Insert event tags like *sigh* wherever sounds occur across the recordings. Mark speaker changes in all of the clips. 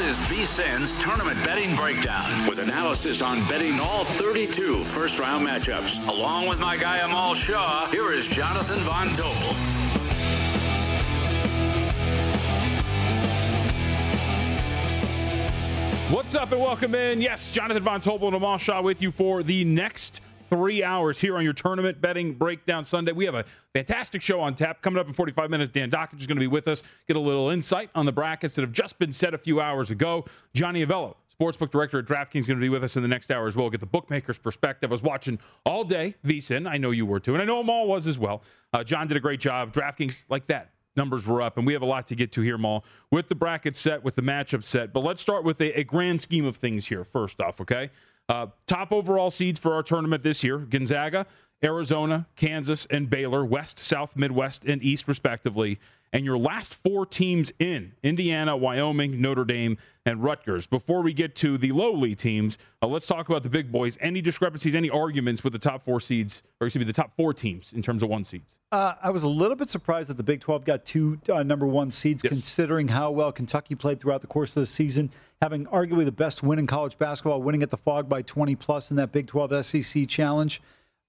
Speaker 1: This is VSIN's Tournament Betting Breakdown with analysis on betting all 32 first round matchups. Along with my guy Amal Shaw, here is Jonathan Von Tobel.
Speaker 2: What's up and welcome in. Yes, Jonathan Von Tobel and Amal Shaw with you for the next three hours here on your tournament betting breakdown Sunday. We have a fantastic show on tap coming up in 45 minutes. Dan Dakich is going to be with us, get a little insight on the brackets that have just been set a few hours ago. Johnny Avello, sportsbook director at DraftKings, going to be with us in the next hour as well. Get the bookmaker's perspective. I was watching all day VSIN. I know you were too, and I know Amal was as well. Uh, John did a great job. DraftKings like that numbers were up, and we have a lot to get to here, Maul, with the bracket set, with the matchup set. But let's start with a, a grand scheme of things here, first off, okay? Uh, top overall seeds for our tournament this year Gonzaga, Arizona, Kansas, and Baylor, West, South, Midwest, and East, respectively. And your last four teams in Indiana, Wyoming, Notre Dame, and Rutgers. Before we get to the lowly teams, uh, let's talk about the big boys. Any discrepancies, any arguments with the top four seeds, or excuse me, the top four teams in terms of one seeds?
Speaker 3: Uh, I was a little bit surprised that the Big 12 got two uh, number one seeds, yes. considering how well Kentucky played throughout the course of the season, having arguably the best win in college basketball, winning at the Phog by 20 plus in that Big 12 SEC challenge.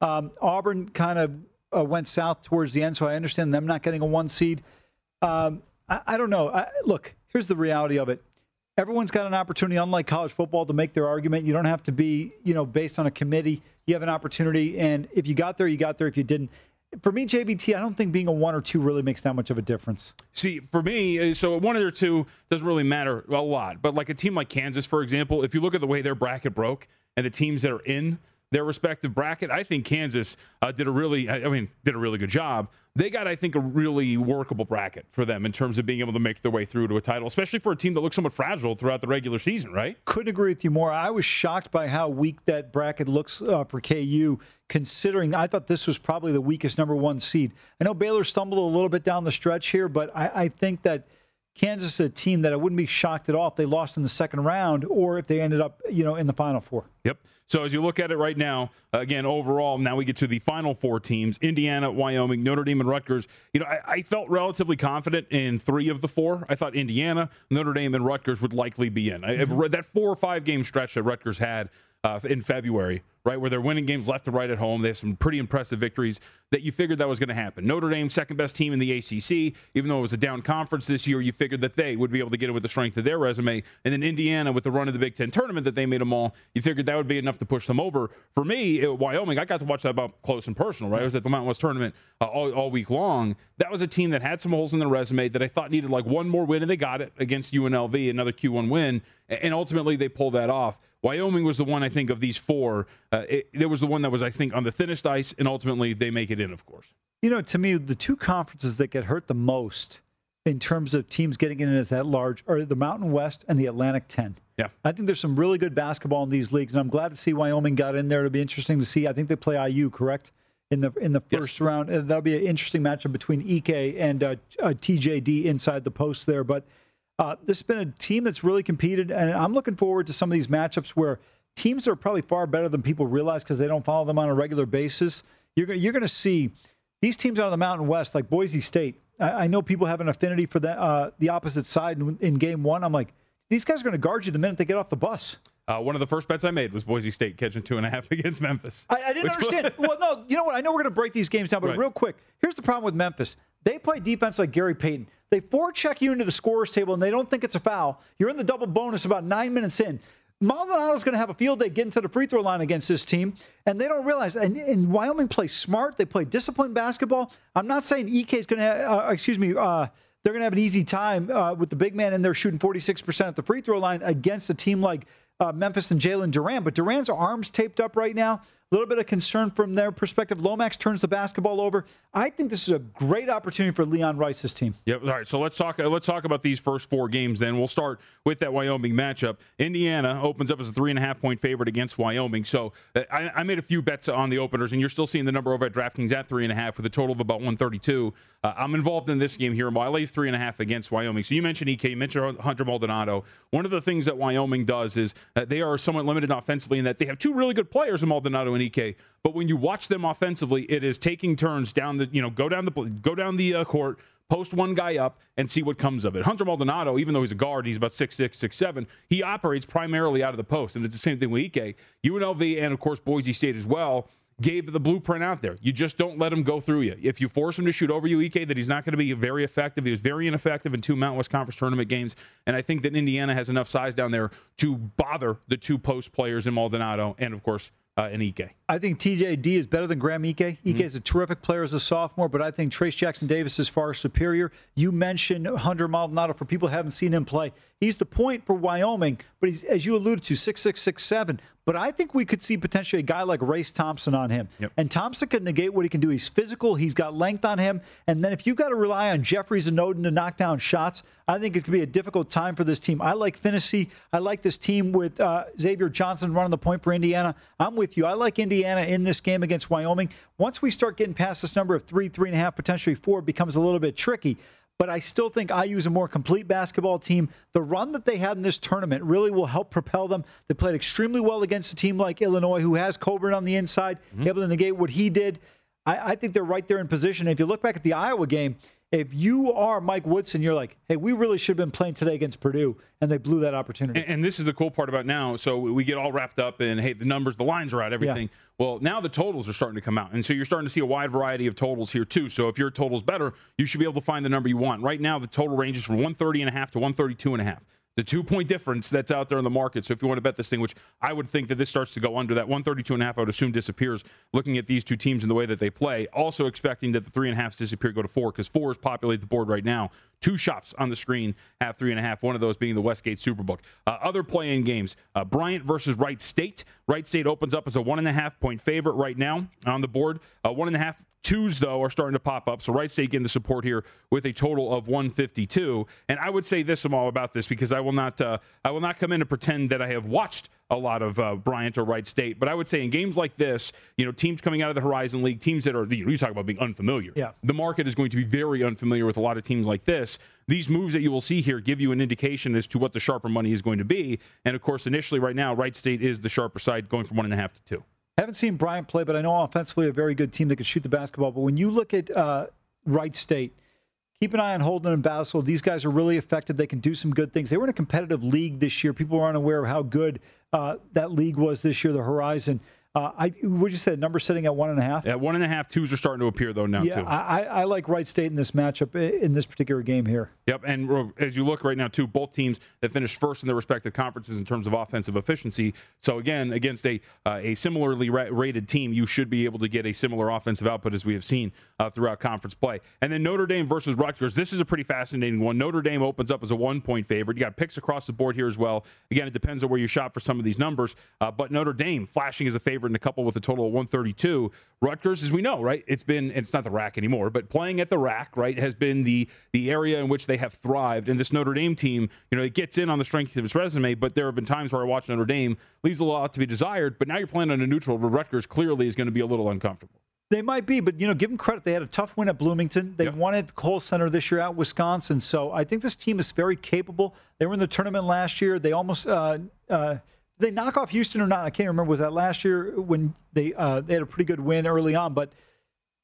Speaker 3: Um, Auburn kind of uh, went south towards the end, so I understand them not getting a one seed. Um, I, I, don't know. I, look, here's the reality of it. Everyone's got an opportunity, unlike college football, to make their argument. You don't have to be, you know, based on a committee. You have an opportunity, and if you got there, you got there. If you didn't, for me, JVT, I don't think being a one or two really makes that much of a difference.
Speaker 2: See, for me, uh, so one or two doesn't really matter a lot. But like a team like Kansas, for example, if you look at the way their bracket broke and the teams that are in their respective bracket. I think Kansas uh, did a really, I mean, did a really good job. They got, I think, a really workable bracket for them in terms of being able to make their way through to a title, especially for a team that looks somewhat fragile throughout the regular season, right?
Speaker 3: Couldn't agree with you more. I was shocked by how weak that bracket looks uh, for KU, considering I thought this was probably the weakest number one seed. I know Baylor stumbled a little bit down the stretch here, but I, I think that – Kansas is a team that I wouldn't be shocked at all if they lost in the second round or if they ended up, you know, in the final four.
Speaker 2: Yep. So as you look at it right now, again, overall, now we get to the final four teams Indiana, Wyoming, Notre Dame, and Rutgers. You know, I, I felt relatively confident in three of the four. I thought Indiana, Notre Dame, and Rutgers would likely be in. Mm-hmm. That four or five game stretch that Rutgers had uh, in February, right, where they're winning games left and right at home. They have some pretty impressive victories that you figured that was going to happen. Notre Dame, second best team in the ACC, even though it was a down conference this year, you figured that they would be able to get it with the strength of their resume. And then Indiana, with the run of the Big Ten tournament that they made them all, you figured that would be enough to push them over. For me, it, Wyoming, I got to watch that about close and personal, right? I was at the Mountain West tournament uh, all, all week long. That was a team that had some holes in their resume that I thought needed like one more win, and they got it against UNLV, another Q1 win. And ultimately, they pulled that off. Wyoming was the one I think of these four. Uh, it, there was the one that was I think on the thinnest ice, and ultimately they make it in, of course.
Speaker 3: You know, to me, the two conferences that get hurt the most in terms of teams getting in as that large are the Mountain West and the Atlantic 10.
Speaker 2: Yeah.
Speaker 3: I think there's some really good basketball in these leagues, and I'm glad to see Wyoming got in there. It'll be interesting to see. I think they play IU, correct? In the in the first yes. round, uh, that'll be an interesting matchup between Ike and uh, uh, TJD inside the post there. But uh, this has been a team that's really competed, and I'm looking forward to some of these matchups where teams are probably far better than people realize because they don't follow them on a regular basis. You're, you're going to see these teams out of the Mountain West, like Boise State. I, I know people have an affinity for the, uh, the opposite side in, in game one. I'm like, these guys are going to guard you the minute they get off the bus.
Speaker 2: Uh, one of the first bets I made was Boise State catching two and a half *laughs* against Memphis.
Speaker 3: I, I didn't understand. well, no, you know what? I know we're going to break these games down, but right. real quick, here's the problem with Memphis. They play defense like Gary Payton. They forecheck you into the scorer's table and they don't think it's a foul. You're in the double bonus about nine minutes in. Maldonado's going to have a field day getting to the free throw line against this team, and they don't realize. And, and Wyoming plays smart. They play disciplined basketball. I'm not saying Ike is going to, have, uh, excuse me, uh, they're going to have an easy time uh, with the big man in there shooting 46% at the free throw line against a team like uh, Memphis and Jalen Duren. But Duren's arms taped up right now little bit of concern from their perspective. Lomax turns the basketball over. I think this is a great opportunity for Leon Rice's team.
Speaker 2: Yep. All right. So let's talk. Let's talk about these first four games. Then we'll start with that Wyoming matchup. Indiana opens up as a three and a half point favorite against Wyoming. So uh, I, I, made a few bets on the openers, and you're still seeing the number over at DraftKings at three and a half with a total of about 132. Uh, I'm involved in this game here. I lay three and a half against Wyoming. So you mentioned Ike, you mentioned Hunter Maldonado. One of the things that Wyoming does is they are somewhat limited offensively in that they have two really good players in Maldonado and Ike. But when you watch them offensively, it is taking turns down the you know go down the go down the uh, court, post one guy up, and see what comes of it. Hunter Maldonado, even though he's a guard, he's about six six six seven. He operates primarily out of the post, and it's the same thing with Ike. UNLV and of course Boise State as well gave the blueprint out there. You just don't let him go through you. If you force him to shoot over you, Ike, that he's not going to be very effective. He was very ineffective in two Mountain West Conference tournament games, and I think that Indiana has enough size down there to bother the two post players in Maldonado and of course uh, in Ike.
Speaker 3: I think TJD is better than Graham Ike. Ike mm-hmm. is a terrific player as a sophomore, but I think Trayce Jackson Davis is far superior. You mentioned Hunter Maldonado. For people who haven't seen him play, he's the point for Wyoming, but he's, as you alluded to, six six six seven. But I think we could see potentially a guy like Race Thompson on him. Yep. And Thompson can negate what he can do. He's physical, he's got length on him. And then if you've got to rely on Jeffries and Oden to knock down shots, I think it could be a difficult time for this team. I like Phinisee. I like this team with uh, Xavier Johnson running the point for Indiana. I'm with you. I like Indiana in this game against Wyoming. Once we start getting past this number of three, three and a half, potentially four, it becomes a little bit tricky but I still think IU is a more complete basketball team. The run that they had in this tournament really will help propel them. They played extremely well against a team like Illinois, who has Cockburn on the inside, mm-hmm. able to negate what he did. I, I, think they're right there in position. If you look back at the Iowa game, if you are Mike Woodson, you're like, hey, we really should have been playing today against Purdue, and they blew that opportunity.
Speaker 2: And, and, this is the cool part about now. So we get all wrapped up in, hey, the numbers, the lines are out, everything. Yeah. Well, now the totals are starting to come out. And so you're starting to see a wide variety of totals here, too. So if your total's better, you should be able to find the number you want. Right now, the total ranges from 130 and a half to 132 and a half the two point difference that's out there in the market. So if you want to bet this thing, which I would think that this starts to go under that 132 and a half, I would assume disappears looking at these two teams and the way that they play. Also expecting that the three and a half disappear, go to four because fours populate the board right now. Two shops on the screen have three and a half, one of those being the Westgate Superbook. Uh, other play in games uh, Bryant versus Wright State. Wright State opens up as a one and a half point favorite right now on the board. Uh, one and a half Twos, though, are starting to pop up. So Wright State getting the support here with a total of 152. And I would say this all about this because I will not uh, I will not come in and pretend that I have watched a lot of uh, Bryant or Wright State. But I would say in games like this, you know, teams coming out of the Horizon League, teams that are you, know, you talk about being unfamiliar.
Speaker 3: Yeah.
Speaker 2: The market is going to be very unfamiliar with a lot of teams like this. These moves that you will see here give you an indication as to what the sharper money is going to be. And of course, initially, right now, Wright State is the sharper side, going from one and a half to two
Speaker 3: haven't seen Bryant play, but I know offensively a very good team that can shoot the basketball. But when you look at uh, Wright State, keep an eye on Holden and Basile. These guys are really effective. They can do some good things. They were in a competitive league this year. People are unaware of how good uh, that league was this year, the Horizon. Uh, I would you say number sitting at one and a half?
Speaker 2: At one and a half, twos are starting to appear though now
Speaker 3: yeah,
Speaker 2: too.
Speaker 3: I, I like Wright State in this matchup in this particular game here.
Speaker 2: Yep, and as you look right now too, both teams that finished first in their respective conferences in terms of offensive efficiency. So again, against a uh, a similarly rated team, you should be able to get a similar offensive output as we have seen uh, throughout conference play. And then Notre Dame versus Rutgers. This is a pretty fascinating one. Notre Dame opens up as a one point favorite. You got picks across the board here as well. Again, it depends on where you shop for some of these numbers, uh, but Notre Dame flashing as a favorite in a couple with a total of 132. Rutgers, as we know, right? It's been it's not the rack anymore, but playing at the rack, right, has been the the area in which they have thrived. And this Notre Dame team, you know, it gets in on the strength of its resume, but there have been times where I watch Notre Dame leaves a lot to be desired. But now you're playing on a neutral where Rutgers clearly is going to be a little uncomfortable.
Speaker 3: They might be, but you know, give them credit. They had a tough win at Bloomington. They won at Kohl Center this year at Wisconsin. So I think this team is very capable. They were in the tournament last year. They almost uh, uh, they knock off Houston or not? I can't remember. Was that last year when they uh, they had a pretty good win early on? But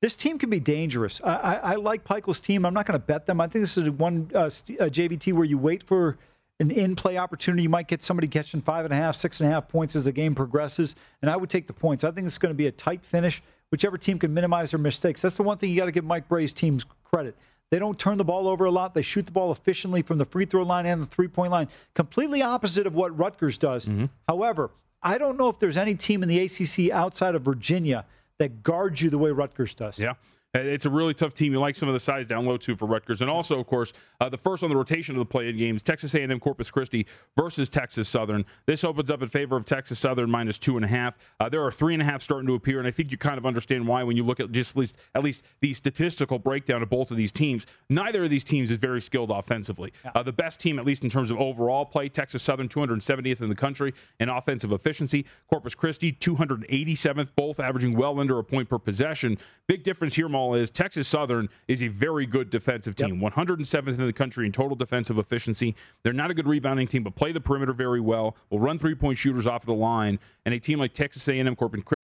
Speaker 3: this team can be dangerous. I, I, I like Pikiell's team. I'm not going to bet them. I think this is one uh, JVT where you wait for an in-play opportunity. You might get somebody catching five and a half, six and a half points as the game progresses, and I would take the points. I think it's going to be a tight finish whichever team can minimize their mistakes. That's the one thing you got to give Mike Brey's teams credit. They don't turn the ball over a lot. They shoot the ball efficiently from the free throw line and the three point line. Completely opposite of what Rutgers does. Mm-hmm. However, I don't know if there's any team in the ACC outside of Virginia that guards you the way Rutgers does.
Speaker 2: Yeah. It's a really tough team. You like some of the size down low too for Rutgers, and also, of course, uh, the first on the rotation of the play-in games: Texas A&M Corpus Christi versus Texas Southern. This opens up in favor of Texas Southern minus two and a half. Uh, there are three and a half starting to appear, and I think you kind of understand why when you look at just at least at least the statistical breakdown of both of these teams. Neither of these teams is very skilled offensively. Uh, the best team, at least in terms of overall play, Texas Southern 270th in the country in offensive efficiency. Corpus Christi 287th, both averaging well under a point per possession. Big difference here, Maul, is Texas Southern is a very good defensive team, yep. 107th in the country in total defensive efficiency. They're not a good rebounding team, but play the perimeter very well. Will run three point shooters off of the line, and a team like Texas A&M Corpus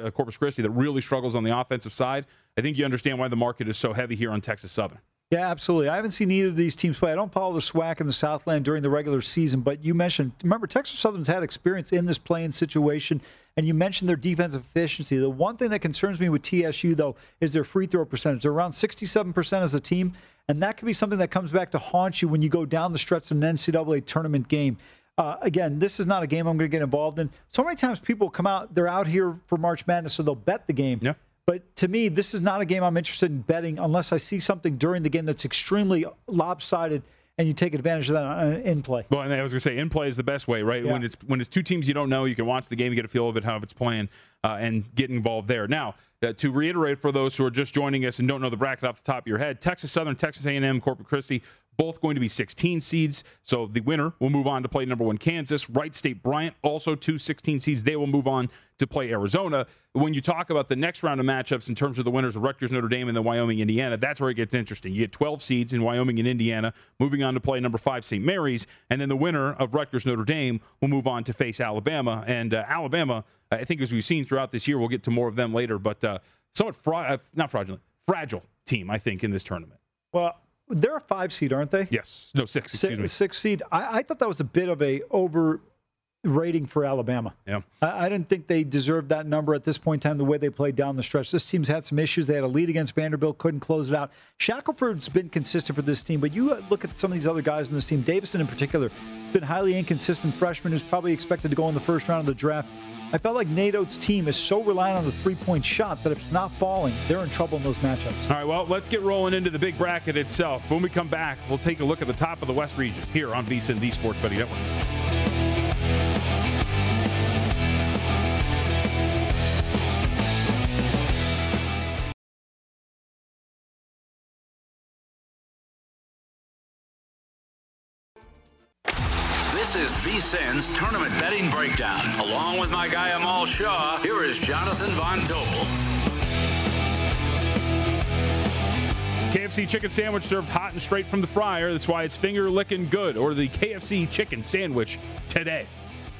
Speaker 2: Uh, Corpus Christi that really struggles on the offensive side. I think you understand why the market is so heavy here on Texas Southern.
Speaker 3: Yeah, absolutely. I haven't seen either of these teams play. I don't follow the SWAC in the Southland during the regular season, but you mentioned, remember, Texas Southern's had experience in this playing situation, and you mentioned their defensive efficiency. The one thing that concerns me with TSU, though, is their free throw percentage. They're around 67% as a team, and that could be something that comes back to haunt you when you go down the stretch of an NCAA tournament game. Uh, again, this is not a game I'm going to get involved in. So many times people come out, they're out here for March Madness, so they'll bet the game.
Speaker 2: Yeah.
Speaker 3: But to me, this is not a game I'm interested in betting unless I see something during the game that's extremely lopsided and you take advantage of that in play.
Speaker 2: Well, and I was going to say, in play is the best way, right? Yeah. When it's when it's two teams you don't know, you can watch the game, get a feel of it, how it's playing, uh, and get involved there. Now, uh, to reiterate for those who are just joining us and don't know the bracket off the top of your head, Texas Southern, Texas A&M, Corpus Christi, both going to be 16 seeds. So the winner will move on to play number one Kansas. Wright State Bryant, also two 16 seeds. They will move on to play Arizona. When you talk about the next round of matchups in terms of the winners of Rutgers, Notre Dame, and then Wyoming, Indiana, that's where it gets interesting. You get 12 seeds in Wyoming and Indiana, moving on to play number five St. Mary's, and then the winner of Rutgers, Notre Dame will move on to face Alabama. And uh, Alabama, I think as we've seen throughout this year, we'll get to more of them later, but uh, somewhat fra- uh, not fraudulent, fragile team, I think, in this tournament.
Speaker 3: Well, they're a five seed, aren't they?
Speaker 2: Yes. No, six.
Speaker 3: Six, six seed. I, I, thought that was a bit of a over rating for Alabama.
Speaker 2: Yeah.
Speaker 3: I, I, didn't think they deserved that number at this point in time, the way they played down the stretch. This team's had some issues. They had a lead against Vanderbilt, couldn't close it out. Shackelford's been consistent for this team, but you look at some of these other guys in this team, Davison in particular, been highly inconsistent freshman who's probably expected to go in the first round of the draft. I felt like Nate Oats' team is so reliant on the three point shot that if it's not falling, they're in trouble in those matchups.
Speaker 2: All right, well, let's get rolling into the big bracket itself. When we come back, we'll take a look at the top of the West region here on VSIN, the Sports Betting Network.
Speaker 1: This is VSIN's Tournament Betting Breakdown. Along with my guy Amal Shaw, here is Jonathan Von Tobel.
Speaker 2: KFC chicken sandwich served hot and straight from the fryer. That's why it's finger licking good. Or the KFC chicken sandwich today.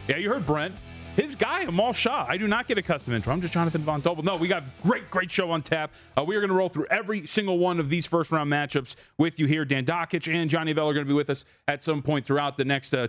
Speaker 2: Yeah, you heard Brent. His guy, Amal Shaw. I do not get a custom intro. I'm just Jonathan Von Tobel. No, we got great, great show on tap. Uh, we are going to roll through every single one of these first round matchups with you here. Dan Dakich and Johnny Bell are going to be with us at some point throughout the next uh,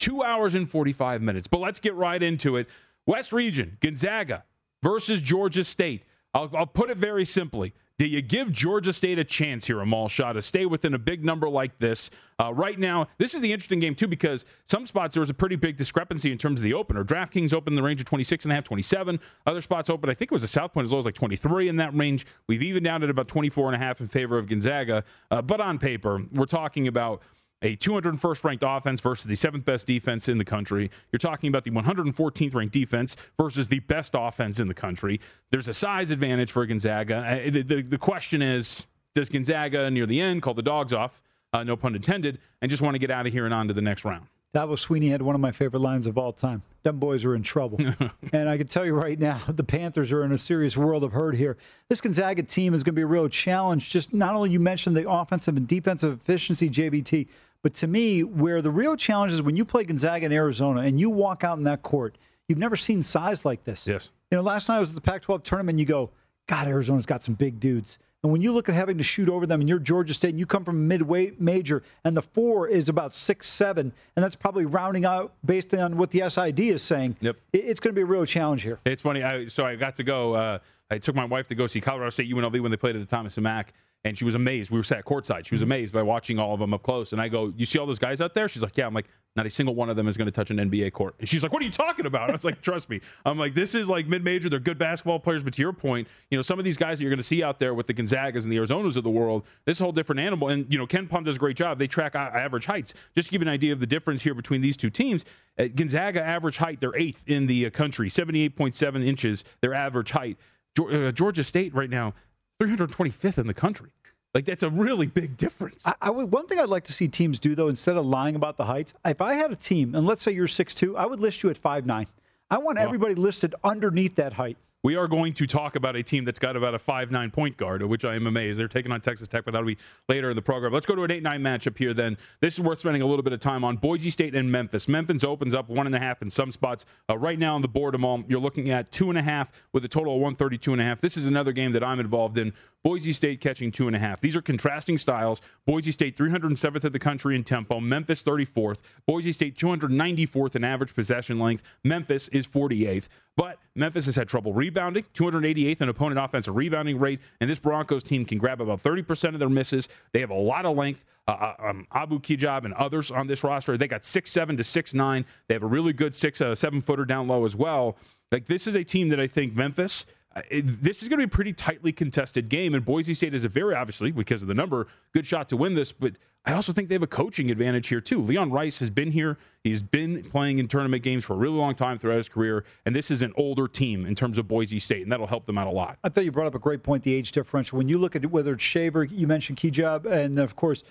Speaker 2: two hours and 45 minutes. But let's get right into it. West Region, Gonzaga versus Georgia State. I'll, I'll put it very simply. Do you give Georgia State a chance here, Amal Shaw, to stay within a big number like this? Uh, right now, this is the interesting game, too, because some spots there was a pretty big discrepancy in terms of the opener. DraftKings opened the range of 26.5, 27. Other spots open, I think it was a South Point as low as like 23 in that range. We've even down at about 24.5 in favor of Gonzaga. Uh, but on paper, we're talking about a 201st ranked offense versus the seventh best defense in the country. You're talking about the 114th ranked defense versus the best offense in the country. There's a size advantage for Gonzaga. Uh, the, the, the question is does Gonzaga near the end call the dogs off, uh, no pun intended, and just want to get out of here and on to the next round?
Speaker 3: Dabo Swinney had one of my favorite lines of all time. Them boys are in trouble. *laughs* and I can tell you right now, the Panthers are in a serious world of hurt here. This Gonzaga team is going to be a real challenge. Just not only you mentioned the offensive and defensive efficiency, JVT, but to me, where the real challenge is when you play Gonzaga in Arizona and you walk out in that court, you've never seen size like this.
Speaker 2: Yes.
Speaker 3: You know, last night I was at the Pac 12 tournament, you go, God, Arizona's got some big dudes. And when you look at having to shoot over them and you're Georgia State and you come from a midway major and the four is about six, seven, and that's probably rounding out based on what the SID is saying.
Speaker 2: Yep.
Speaker 3: It's going to be a real challenge here.
Speaker 2: It's funny. I, so I got to go, uh, I took my wife to go see Colorado State UNLV when they played at the Thomas and Mack and she was amazed. We were sat courtside. She was mm-hmm. amazed by watching all of them up close. And I go, "You see all those guys out there?" She's like, "Yeah." I'm like, "Not a single one of them is going to touch an NBA court." And she's like, "What are you talking about?" I was like, "Trust me." I'm like, "This is like mid-major. They're good basketball players, but to your point, you know, some of these guys that you're going to see out there with the Gonzagas and the Arizonas of the world, this is a whole different animal." And you know, KenPom does a great job. They track average heights. Just to give you an idea of the difference here between these two teams, uh, Gonzaga average height, they're eighth in the uh, country, 78.7 inches. Their average height. Uh, Georgia State right now, 325th in the country. Like that's a really big difference.
Speaker 3: I, I would, one thing I'd like to see teams do though, instead of lying about the heights, if I had a team and let's say you're six two, I would list you at five nine. I want everybody listed underneath that height.
Speaker 2: We are going to talk about a team that's got about a five nine point guard, which I am amazed. They're taking on Texas Tech, but that'll be later in the program. Let's go to an 8 9 matchup here then. This is worth spending a little bit of time on. Boise State and Memphis. Memphis opens up one and a half in some spots. Uh, right now on the board, all, you're looking at two and a half with a total of 132 and a half. This is another game that I'm involved in. Boise State catching two and a half. These are contrasting styles. Boise State 307th of the country in tempo. Memphis 34th. Boise State 294th in average possession length. Memphis is 48th. But Memphis has had trouble rebounding, 288th in opponent offensive rebounding rate, and this Broncos team can grab about 30% of their misses. They have a lot of length. Uh, uh um, Abu Kigab and others on this roster, they got six seven to six nine. They have a really good six uh, seven footer down low as well. Like this is a team that I think Memphis this is going to be a pretty tightly contested game, and Boise State is a very obviously because of the number good shot to win this. But I also think they have a coaching advantage here too. Leon Rice has been here; he's been playing in tournament games for a really long time throughout his career, and this is an older team in terms of Boise State, and that'll help them out a lot.
Speaker 3: I thought you brought up a great point: the age differential. When you look at whether it's Shaver, you mentioned Kigab, and of course.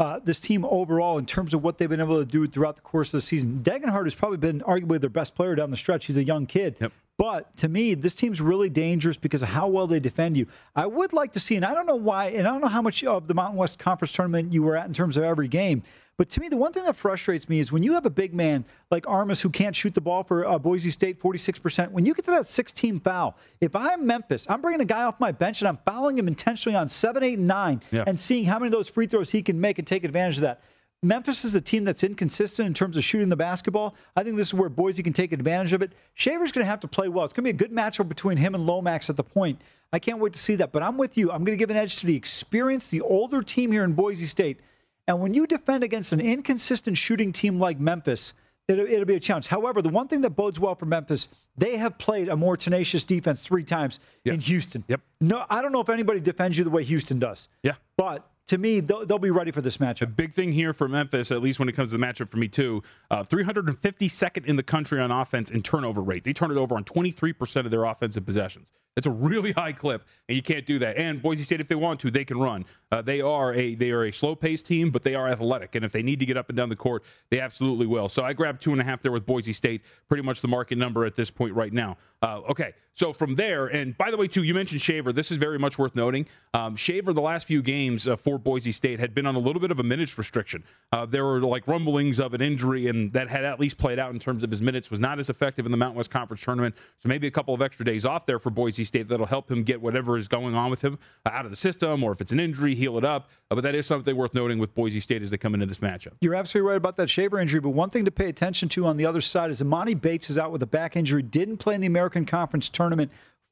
Speaker 3: Uh, this team overall, in terms of what they've been able to do throughout the course of the season, Degenhart has probably been arguably their best player down the stretch. He's a young kid.
Speaker 2: Yep.
Speaker 3: But to me, this team's really dangerous because of how well they defend you. I would like to see, and I don't know why, and I don't know how much of the Mountain West Conference tournament you were at in terms of every game. But to me, the one thing that frustrates me is when you have a big man like Armus who can't shoot the ball for uh, Boise State 46%, when you get to that 16 foul, if I'm Memphis, I'm bringing a guy off my bench and I'm fouling him intentionally on 7, 8, and 9 yeah. and seeing how many of those free throws he can make and take advantage of that. Memphis is a team that's inconsistent in terms of shooting the basketball. I think this is where Boise can take advantage of it. Shaver's going to have to play well. It's going to be a good matchup between him and Lomax at the point. I can't wait to see that. But I'm with you. I'm going to give an edge to the experience, the older team here in Boise State. And when you defend against an inconsistent shooting team like Memphis, it'll, it'll be a challenge. However, the one thing that bodes well for Memphis, they have played a more tenacious defense three times yep. in Houston.
Speaker 2: Yep.
Speaker 3: No, I don't know if anybody defends you the way Houston does.
Speaker 2: Yeah.
Speaker 3: But to me, they'll, they'll, be ready for this matchup. A
Speaker 2: big thing here for Memphis, at least when it comes to the matchup for me too, uh, 352nd in the country on offense in turnover rate. They turn it over on 23% of their offensive possessions. That's a really *laughs* high clip, and you can't do that. And Boise State, if they want to, they can run. Uh, they are a they are a slow paced team, but they are athletic, and if they need to get up and down the court, they absolutely will. So I grabbed two and a half there with Boise State, pretty much the market number at this point right now. Uh, okay, so from there, and by the way, too, you mentioned Shaver. This is very much worth noting. Um, Shaver, the last few games uh, for Boise State had been on a little bit of a minutes restriction. Uh, there were like rumblings of an injury, and that had at least played out in terms of his minutes. Was not as effective in the Mountain West Conference tournament. So maybe a couple of extra days off there for Boise State that'll help him get whatever is going on with him uh, out of the system, or if it's an injury, heal it up. Uh, but that is something worth noting with Boise State as they come into this matchup.
Speaker 3: You're absolutely right about that Shaver injury. But one thing to pay attention to on the other side is Emoni Bates is out with a back injury. Didn't play in the American Conference tournament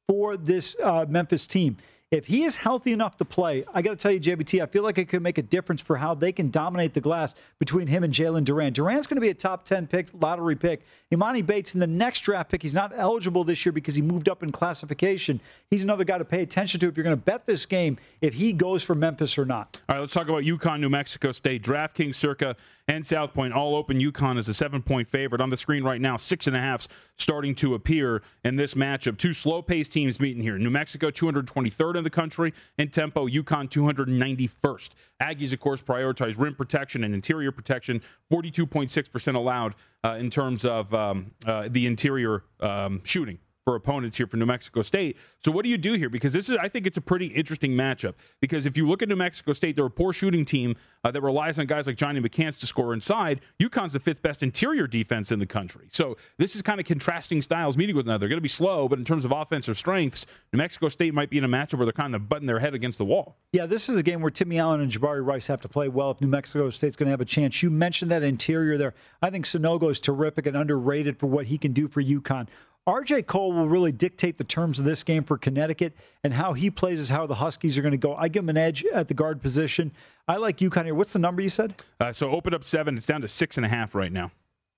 Speaker 3: for this uh, Memphis team If he is healthy enough to play, I got to tell you, JVT, I feel like it could make a difference for how they can dominate the glass between him and Jalen Duren. Duren's going to be a top 10 pick, lottery pick. Emoni Bates in the next draft pick, he's not eligible this year because he moved up in classification. He's another guy to pay attention to if you're going to bet this game, if he goes for Memphis or not.
Speaker 2: All right, let's talk about UConn, New Mexico State. DraftKings, Circa, and South Point all open. UConn is a seven point favorite. On the screen right now, six and a half starting to appear in this matchup. Two slow paced teams meeting here. New Mexico, 223rd in the country in tempo, UConn, 291st. Aggies, of course, prioritize rim protection and interior protection, 42.6% allowed uh, in terms of um, uh, the interior um, shooting for opponents here for New Mexico State. So what do you do here? Because this is, I think, it's a pretty interesting matchup. Because if you look at New Mexico State, they're a poor shooting team uh, that relies on guys like Johnny McCants to score inside. UConn's the fifth best interior defense in the country. So this is kind of contrasting styles meeting with another. They're going to be slow, but in terms of offensive strengths, New Mexico State might be in a matchup where they're kind of butting their head against the wall.
Speaker 3: Yeah, this is a game where Timmy Allen and Jabari Rice have to play well if New Mexico State's going to have a chance. You mentioned that interior there. I think Sanogo is terrific and underrated for what he can do for UConn. RJ Cole will really dictate the terms of this game for Connecticut and how he plays is how the Huskies are going to go. I give him an edge at the guard position. I like UConn here. What's the number you said?
Speaker 2: Uh, so open up seven. It's down to six and a half right now.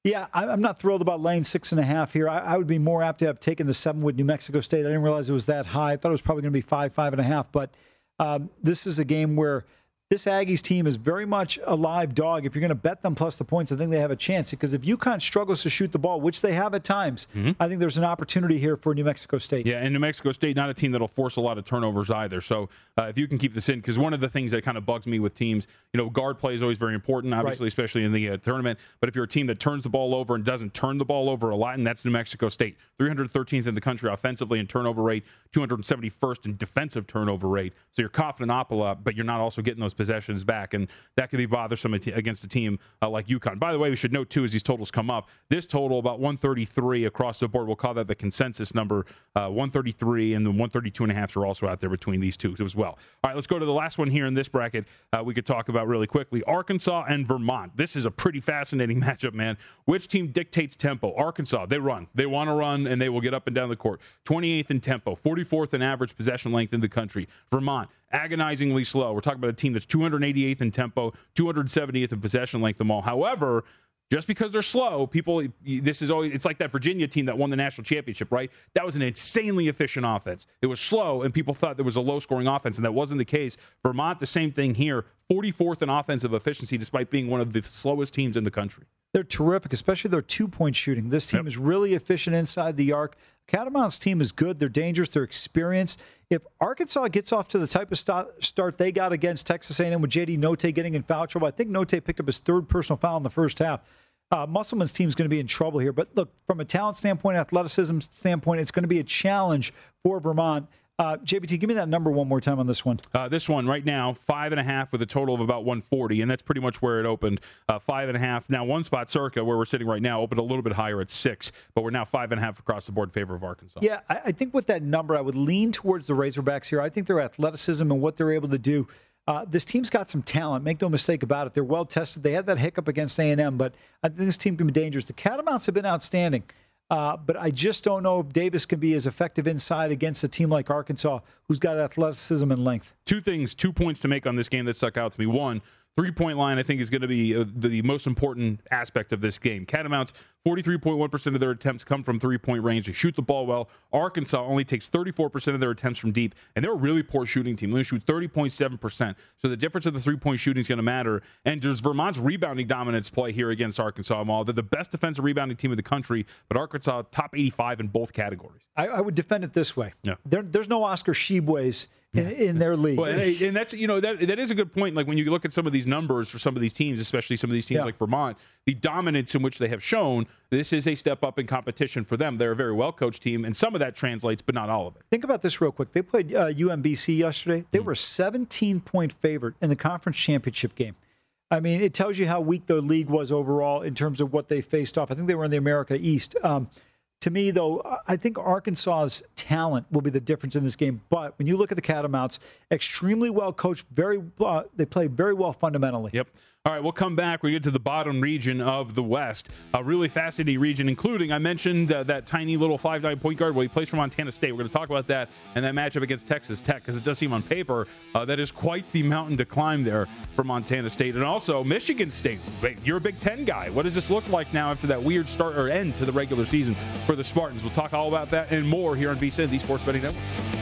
Speaker 3: Yeah, I'm not thrilled about laying six and a half here. I, would be more apt to have taken the seven with New Mexico State. I didn't realize it was that high. I thought it was probably going to be five, five and a half. But um, this is a game where this Aggies team is very much a live dog. If you're going to bet them plus the points, I think they have a chance because if UConn struggles to shoot the ball, which they have at times, mm-hmm. I think there's an opportunity here for New Mexico State.
Speaker 2: Yeah, and New Mexico State, not a team that'll force a lot of turnovers either. So uh, if you can keep this in, because one of the things that kind of bugs me with teams, you know, guard play is always very important, obviously, right. especially in the uh, tournament. But if you're a team that turns the ball over and doesn't turn the ball over a lot, and that's New Mexico State, 313th in the country offensively in turnover rate, 271st in defensive turnover rate. So you're confident but you're not also getting those possessions back. And that can be bothersome against a team uh, like UConn. By the way, we should note too as these totals come up, this total about 133 across the board. We'll call that the consensus number, uh, 133, and the 132 and a half are also out there between these two as well. All right, let's go to the last one here in this bracket. Uh, we could talk about really quickly Arkansas and Vermont. This is a pretty fascinating *laughs* matchup, man. Which team dictates tempo? Arkansas, they run. They want to run, and they will get up and down the court. 28th in tempo, 44th in average possession length in the country. Vermont, agonizingly slow. We're talking about a team that's 288th in tempo, 270th in possession length them all. However, just because they're slow, people, this is always, it's like that Virginia team that won the national championship, right? That was an insanely efficient offense. It was slow, and people thought there was a low scoring offense, and that wasn't the case. Vermont, the same thing here, 44th in offensive efficiency, despite being one of the slowest teams in the country.
Speaker 3: They're terrific, especially their two point shooting. This team yep. is really efficient inside the arc. Catamounts team is good. They're dangerous. They're experienced. If Arkansas gets off to the type of start they got against Texas A&M with J.D. Notae getting in foul trouble, I think Notae picked up his third personal foul in the first half. Uh, Musselman's team is going to be in trouble here. But look, from a talent standpoint, athleticism standpoint, it's going to be a challenge for Vermont. Uh, JVT, give me that number one more time on this one.
Speaker 2: Uh, this one right now, five and a half with a total of about 140, and that's pretty much where it opened. Uh, five and a half. Now, one spot circa where we're sitting right now opened a little bit higher at six, but we're now five and a half across the board in favor of Arkansas.
Speaker 3: Yeah, I, I think with that number, I would lean towards the Razorbacks here. I think their athleticism and what they're able to do. Uh, this team's got some talent. Make no mistake about it. They're well tested. They had that hiccup against A&M, but I think this team can be dangerous. The Catamounts have been outstanding. Uh, but I just don't know if Davis can be as effective inside against a team like Arkansas, who's got athleticism and length.
Speaker 2: Two things, two points to make on this game that stuck out to me. One, three point line, I think, is going to be uh, the most important aspect of this game. Catamounts, 43.1% of their attempts come from three point range. They shoot the ball well. Arkansas only takes 34% of their attempts from deep, and they're a really poor shooting team. They only shoot 30.7%. So the difference of the three point shooting is going to matter. And does Vermont's rebounding dominance play here against Arkansas Mall? They're the best defensive rebounding team in the country, but Arkansas top 85 in both categories.
Speaker 3: I, I would defend it this way. Yeah. There, there's no Oscar Tshiebwe's in, in, their league.
Speaker 2: Well, and, and, that's you know that that is a good point. Like when you look at some of these numbers for some of these teams, especially some of these teams yeah. like Vermont, the dominance in which they have shown, this is a step up in competition for them. They're a very well coached team, and some of that translates, but not all of it.
Speaker 3: Think about this real quick. They played uh, UMBC yesterday. They mm. were 17 point favorite in the conference championship game. I mean, it tells you how weak the league was overall in terms of what they faced off. I think they were in the America East. Um, to me, though, I think Arkansas's talent will be the difference in this game. But when you look at the Catamounts, extremely well coached, very uh, they play very well fundamentally.
Speaker 2: Yep. All right, we'll come back. We get to the bottom region of the West, a really fascinating region, including I mentioned uh, that tiny little five-nine point guard. Well, he plays for Montana State. We're going to talk about that and that matchup against Texas Tech because it does seem on paper uh, that is quite the mountain to climb there for Montana State, and also Michigan State. You're a Big Ten guy. What does this look like now after that weird start or end to the regular season for the Spartans? We'll talk all about that and more here on VSIN, the Sports Betting Network.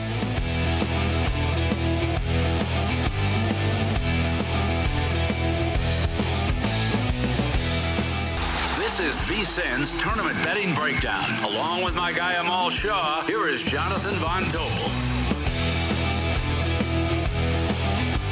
Speaker 1: VSIN's Tournament Betting Breakdown. Along with my guy Amal Shaw, here is Jonathan Von Tobel.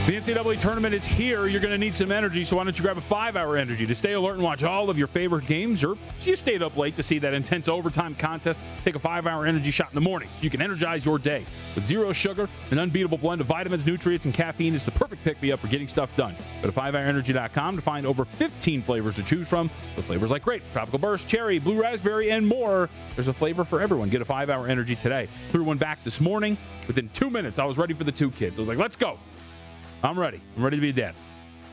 Speaker 2: The NCAA tournament is here. You're going to need some energy, so why don't you grab a five hour energy to stay alert and watch all of your favorite games, or if you stayed up late to see that intense overtime contest, take a five hour energy shot in the morning so you can energize your day. With zero sugar, an unbeatable blend of vitamins, nutrients, and caffeine, it's the perfect pick me up for getting stuff done. Go to 5hourenergy.com to find over 15 flavors to choose from, with flavors like grape, tropical burst, cherry, blue raspberry, and more. There's a flavor for everyone. Get a five hour energy today. Threw one back this morning. Within two minutes, I was ready for the two kids. I was like, let's go. I'm ready. I'm ready to be a dad.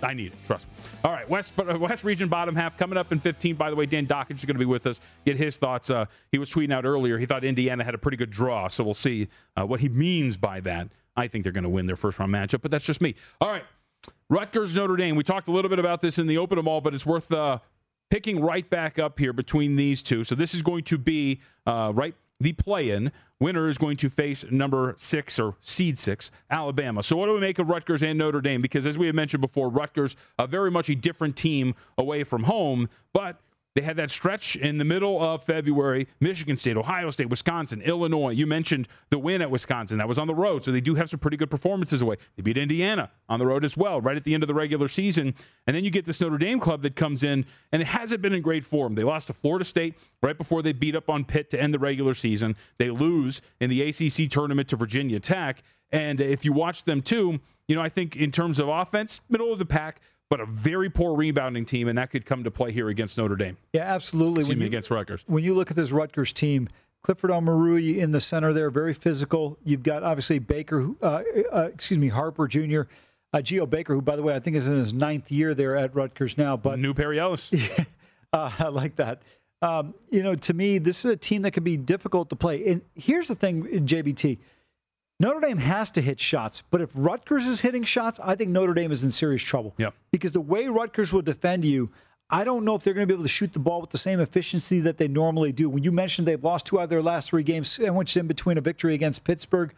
Speaker 2: I need it. Trust me. All right, West uh, West Region bottom half coming up in 15. By the way, Dan Dakich is going to be with us. Get his thoughts. Uh, he was tweeting out earlier. He thought Indiana had a pretty good draw, so we'll see uh, what he means by that. I think they're going to win their first round matchup, but that's just me. All right, Rutgers Notre Dame. We talked a little bit about this in the open of all, but it's worth uh, picking right back up here between these two. So this is going to be uh, right the play-in. Winner is going to face number six or seed six, Alabama. So, what do we make of Rutgers and Notre Dame? Because as we have mentioned before, Rutgers a very much a different team away from home, but they had that stretch in the middle of February. Michigan State, Ohio State, Wisconsin, Illinois. You mentioned the win at Wisconsin. That was on the road. So they do have some pretty good performances away. They beat Indiana on the road as well, right at the end of the regular season. And then you get this Notre Dame club that comes in, and it hasn't been in great form. They lost to Florida State right before they beat up on Pitt to end the regular season. They lose in the ACC tournament to Virginia Tech. And if you watch them too, you know, I think in terms of offense, middle of the pack, but a very poor rebounding team, and that could come to play here against Notre Dame.
Speaker 3: Yeah, absolutely.
Speaker 2: Excuse when me, you, against Rutgers.
Speaker 3: When you look at this Rutgers team, Clifford Omoruyi in the center there, very physical. You've got obviously Baker, uh, uh, excuse me, Harper Jr., uh, Geo Baker, who, by the way, I think is in his ninth year there at Rutgers now. But
Speaker 2: new Perry Ellis. *laughs*
Speaker 3: uh, I like that. Um, you know, to me, this is a team that can be difficult to play. And here's the thing, JVT. Notre Dame has to hit shots, but if Rutgers is hitting shots, I think Notre Dame is in serious trouble.
Speaker 2: Yeah.
Speaker 3: Because the way Rutgers will defend you, I don't know if they're going to be able to shoot the ball with the same efficiency that they normally do. When you mentioned they've lost two out of their last three games, sandwiched in between a victory against Pittsburgh,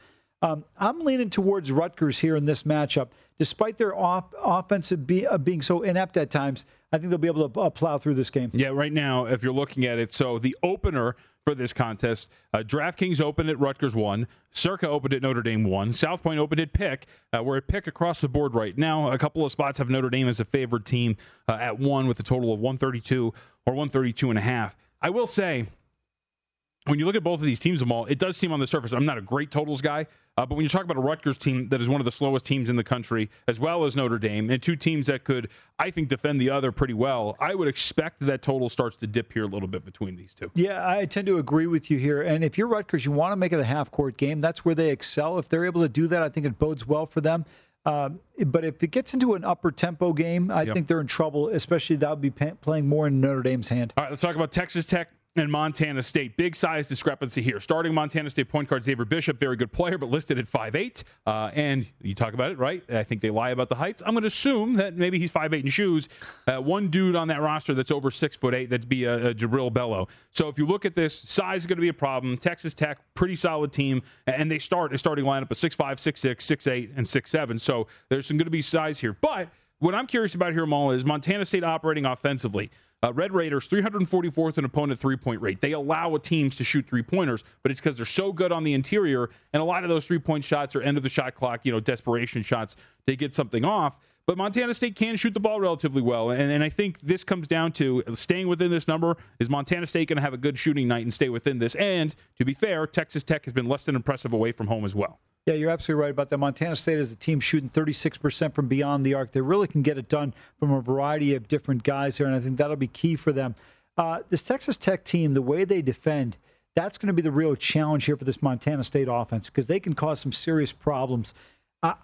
Speaker 3: um, I'm leaning towards Rutgers here in this matchup. Despite their off, offensive be, uh, being so inept at times, I think they'll be able to uh, plow through this game.
Speaker 2: Yeah, right now, if you're looking at it, so the opener for this contest, uh, DraftKings opened at Rutgers 1, Circa opened at Notre Dame 1, South Point opened at Pick. Uh, we're at Pick across the board right now. A couple of spots have Notre Dame as a favored team uh, at 1 with a total of 132 or 132 and a half. I will say, when you look at both of these teams, them all, it does seem on the surface. I'm not a great totals guy, uh, but when you talk about a Rutgers team that is one of the slowest teams in the country, as well as Notre Dame, and two teams that could, I think, defend the other pretty well, I would expect that total starts to dip here a little bit between these two.
Speaker 3: Yeah, I tend to agree with you here. And if you're Rutgers, you want to make it a half court game. That's where they excel. If they're able to do that, I think it bodes well for them. Uh, but if it gets into an upper tempo game, I yep. think they're in trouble, especially that would be playing more in Notre Dame's hand.
Speaker 2: All right, let's talk about Texas Tech and Montana State. Big size discrepancy here. Starting Montana State point guard Xavier Bishop, very good player, but listed at 5'8. Uh, and you talk about it, right? I think they lie about the heights. I'm going to assume that maybe he's 5'8 in shoes. Uh, one dude on that roster that's over 6'8, that'd be a, a Jubrile Belo. So if you look at this, size is going to be a problem. Texas Tech, pretty solid team. And they start a starting lineup of 6'5, 6'6, 6'8, and 6'7. So there's going to be size here. But what I'm curious about here, Maul, is Montana State operating offensively. Uh, Red Raiders, 344th in opponent three point rate. They allow teams to shoot three pointers, but it's because they're so good on the interior, and a lot of those three point shots are end of the shot clock, you know, desperation shots. They get something off. But Montana State can shoot the ball relatively well. And, and I think this comes down to staying within this number. Is Montana State going to have a good shooting night and stay within this? And to be fair, Texas Tech has been less than impressive away from home as well.
Speaker 3: Yeah, you're absolutely right about that. Montana State is a team shooting 36% from beyond the arc. They really can get it done from a variety of different guys here, and I think that'll be key for them. Uh, this Texas Tech team, the way they defend, That's going to be the real challenge here for this Montana State offense because they can cause some serious problems.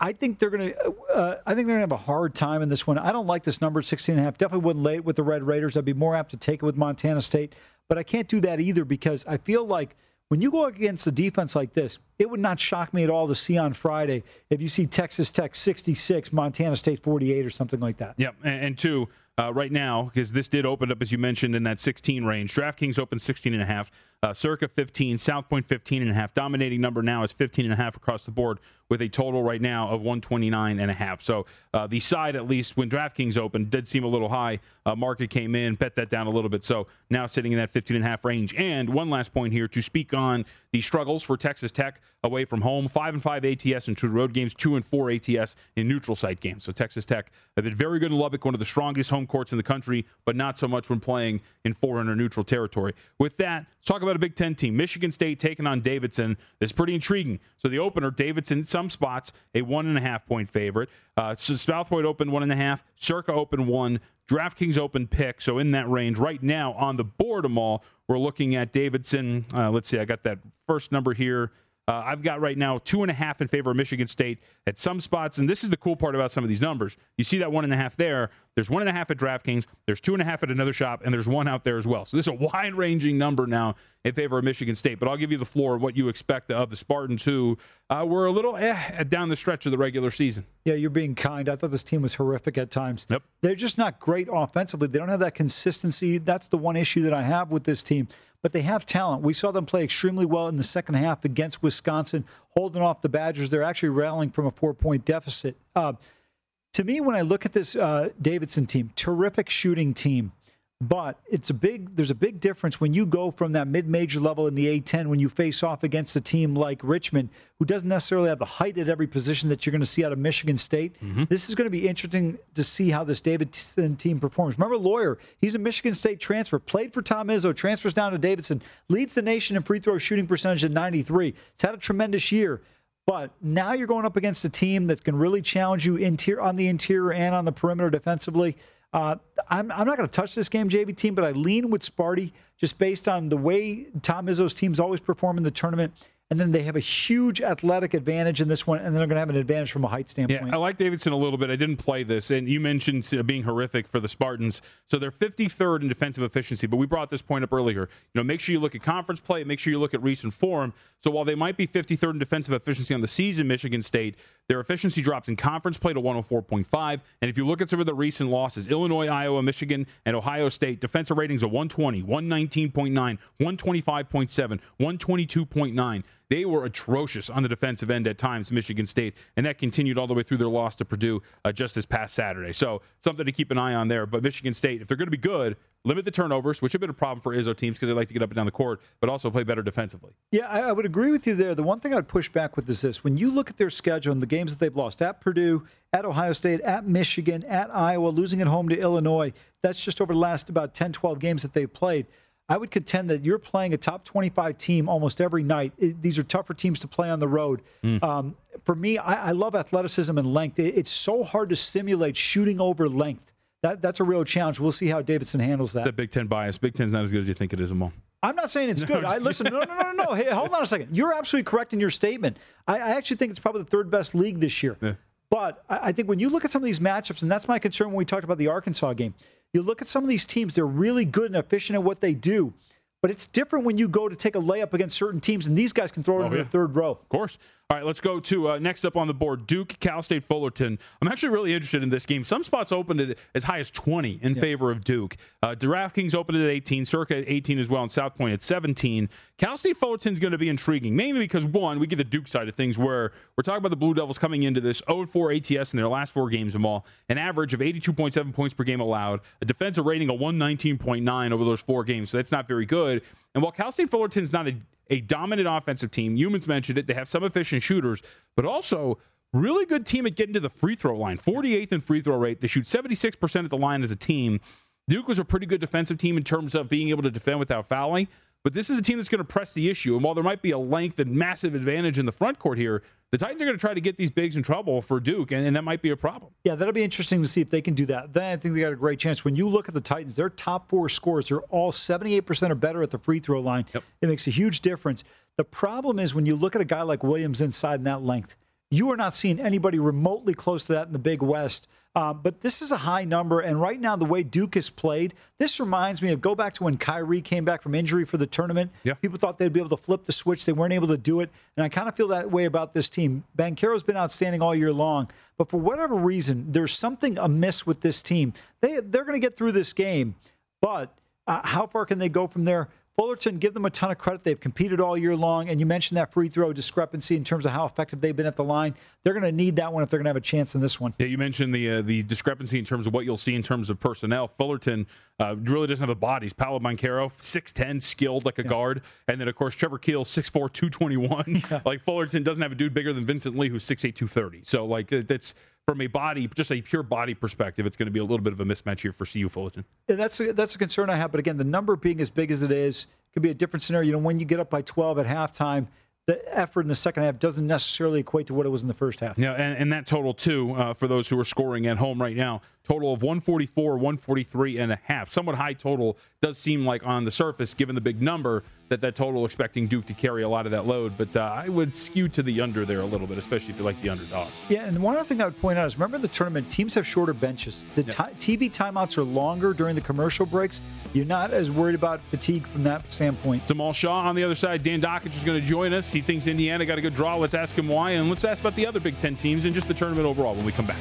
Speaker 3: I think they're going to. Uh, I think they're going to have a hard time in this one. I don't like this number, 16 and a half. Definitely wouldn't lay it with the Red Raiders. I'd be more apt to take it with Montana State, but I can't do that either because I feel like when you go against a defense like this, it would not shock me at all to see on Friday if you see Texas Tech 66, Montana State 48, or something like that.
Speaker 2: Yep, and, and two, uh, right now, because this did open up, as you mentioned, in that 16 range. DraftKings opened 16 and a half, uh, Circa 15, South Point 15 and a half. Dominating number now is 15 and a half across the board with a total right now of 129 and a half. So uh, the side, at least when DraftKings opened, did seem a little high. Uh, market came in, bet that down a little bit. So now sitting in that 15 and a half range. And one last point here to speak on the struggles for Texas Tech away from home. Five and five ATS in true road games, two and four ATS in neutral site games. So Texas Tech have been very good in Lubbock, one of the strongest home courts in the country, but not so much when playing in 400 neutral territory. With that, let's talk about a Big Ten team. Michigan State taking on Davidson. That's pretty intriguing. So the opener, Davidson, some spots, a one and a half point favorite. Uh, so Southpoint open one and a half. Circa open one. DraftKings open pick. So in that range right now on the board, them all, we're looking at Davidson. Uh, let's see, I got that first number here. Uh, I've got right now two and a half in favor of Michigan State at some spots. And this is the cool part about some of these numbers. You see that one and a half there. There's one and a half at DraftKings. There's two and a half at another shop, and there's one out there as well. So this is a wide ranging number now in favor of Michigan State. But I'll give you the floor of what you expect of the Spartans, who uh, were a little eh down the stretch of the regular season.
Speaker 3: Yeah, you're being kind. I thought this team was horrific at times.
Speaker 2: Yep.
Speaker 3: They're just not great offensively. They don't have that consistency. That's the one issue that I have with this team. But they have talent. We saw them play extremely well in the second half against Wisconsin, holding off the Badgers. They're actually rallying from a four point deficit. Uh, to me, when I look at this uh, Davidson team, terrific shooting team. But it's a big. There's a big difference when you go from that mid-major level in the A10 when you face off against a team like Richmond, who doesn't necessarily have the height at every position that you're going to see out of Michigan State. Mm-hmm. This is going to be interesting to see how this Davidson team performs. Remember, Loyer, he's a Michigan State transfer, played for Tom Izzo, transfers down to Davidson, leads the nation in free throw shooting percentage at 93. It's had a tremendous year. But now you're going up against a team that can really challenge you interior, on the interior and on the perimeter defensively. Uh, I'm, I'm not going to touch this game, JVT, but I lean with Sparty just based on the way Tom Izzo's teams always perform in the tournament and then they have a huge athletic advantage in this one, and they're going to have an advantage from a height standpoint.
Speaker 2: Yeah, I like Davidson a little bit. I didn't play this, and you mentioned being horrific for the Spartans. So they're 53rd in defensive efficiency, but we brought this point up earlier. You know, make sure you look at conference play, make sure you look at recent form. So while they might be 53rd in defensive efficiency on the season, Michigan State, their efficiency dropped in conference play to 104.5. And if you look at some of the recent losses, Illinois, Iowa, Michigan, and Ohio State, defensive ratings of 120, 119.9, 125.7, 122.9. They were atrocious on the defensive end at times, Michigan State, and that continued all the way through their loss to Purdue uh, just this past Saturday. So something to keep an eye on there. But Michigan State, if they're going to be good, limit the turnovers, which have been a problem for Izzo teams because they like to get up and down the court, but also play better defensively.
Speaker 3: Yeah, I, I would agree with you there. The one thing I'd push back with is this: when you look at their schedule and the games that they've lost at Purdue, at Ohio State, at Michigan, at Iowa, losing at home to Illinois, that's just over the last about 10, 12 games that they've played. I would contend that you're playing a top 25 team almost every night. It, these are tougher teams to play on the road. Mm. Um, for me, I, I, love athleticism and length. It, it's so hard to simulate shooting over length. That, that's a real challenge. We'll see how Davidson handles that.
Speaker 2: The Big Ten bias. Big Ten's not as good as you think it is, Amal.
Speaker 3: I'm not saying it's *laughs* good. I listen. No, no, no, no. Hey, hold on a second. You're absolutely correct in your statement. I, I actually think it's probably the third best league this year. Yeah. But I think when you look at some of these matchups, and that's my concern when we talked about the Arkansas game, you look at some of these teams, they're really good and efficient at what they do. But it's different when you go to take a layup against certain teams, and these guys can throw it oh, into yeah. the third row.
Speaker 2: Of course. All right, let's go to uh, next up on the board Duke, Cal State Fullerton. I'm actually really interested in this game. Some spots opened it as high as 20 in yeah. favor of Duke. Uh, DraftKings opened it at 18, Circa at 18 as well, and South Point at 17. Cal State Fullerton is going to be intriguing, mainly because, one, we get the Duke side of things where we're talking about the Blue Devils coming into this 0 4 ATS in their last four games of all, an average of 82.7 points per game allowed, a defensive rating of 119.9 over those four games, so that's not very good. And while Cal State Fullerton is not a a dominant offensive team. humans mentioned it. They have some efficient shooters, but also really good team at getting to the free throw line. 48th in free throw rate. They shoot 76% at the line as a team. Duke was a pretty good defensive team in terms of being able to defend without fouling. But this is a team that's going to press the issue. And while there might be a length and massive advantage in the front court here, the Titans are going to try to get these bigs in trouble for Duke, and, and, that might be a problem.
Speaker 3: Yeah, that'll be interesting to see if they can do that. Then I think they got a great chance. When you look at the Titans, their top four scores are all 78% or better at the free throw line. Yep. It makes a huge difference. The problem is when you look at a guy like Williams inside in that length, you are not seeing anybody remotely close to that in the Big West. Um, but this is a high number, and right now the way Duke has played, this reminds me of go back to when Kyrie came back from injury for the tournament.
Speaker 2: Yeah.
Speaker 3: People thought they'd be able to flip the switch, they weren't able to do it, and I kind of feel that way about this team. Banchero's been outstanding all year long, but for whatever reason, there's something amiss with this team. They they're going to get through this game, but uh, how far can they go from there? Fullerton, give them a ton of credit. They've competed all year long. And you mentioned that free throw discrepancy in terms of how effective they've been at the line. They're going to need that one if they're going to have a chance in this one.
Speaker 2: Yeah, you mentioned the uh, the discrepancy in terms of what you'll see in terms of personnel. Fullerton uh, really doesn't have the bodies. Paolo Banchero, 6'10, skilled like a yeah. guard. And then, of course, Trevor Keel, 6'4, 221. *laughs* Yeah. Like Fullerton doesn't have a dude bigger than Vincent Lee, who's 6'8, 230. So, like, that's from a body, just a pure body perspective, it's going to be a little bit of a mismatch here for CU Fullerton.
Speaker 3: Yeah, that's a, that's a concern I have. But again, the number being as big as it is could be a different scenario. You know, when you get up by 12 at halftime, the effort in the second half doesn't necessarily equate to what it was in the first half.
Speaker 2: Yeah, and, and that total too uh, for those who are scoring at home right now, total of 144, 143 and a half. Somewhat high total does seem like on the surface, given the big number, that that total expecting Duke to carry a lot of that load. But uh, I would skew to the under there a little bit, especially if you like the underdog.
Speaker 3: Yeah, and one other thing I would point out is remember the tournament teams have shorter benches. The t- TV timeouts are longer during the commercial breaks. You're not as worried about fatigue from that standpoint.
Speaker 2: Jamal Shaw on the other side. Dan Dakich is going to join us. He thinks Indiana got a good draw. Let's ask him why, and let's ask about the other Big Ten teams and just the tournament overall when we come back.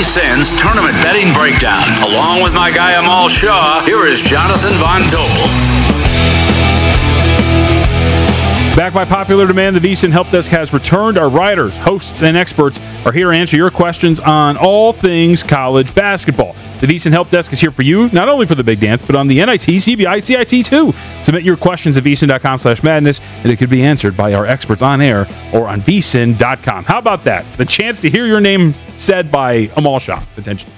Speaker 1: VSIN's tournament betting breakdown. Along with my guy Amal Shah, here is Jonathan Von Tobel.
Speaker 2: Back by popular demand, the VSIN Help Desk has returned. Our writers, hosts, and experts are here to answer your questions on all things college basketball. The VSIN Help Desk is here for you, not only for the big dance, but on the NIT, CBI, CIT too. Submit your questions at vsin.com slash madness, and it could be answered by our experts on air or on vsin.com. How about that? The chance to hear your name said by Amal Shah, potentially.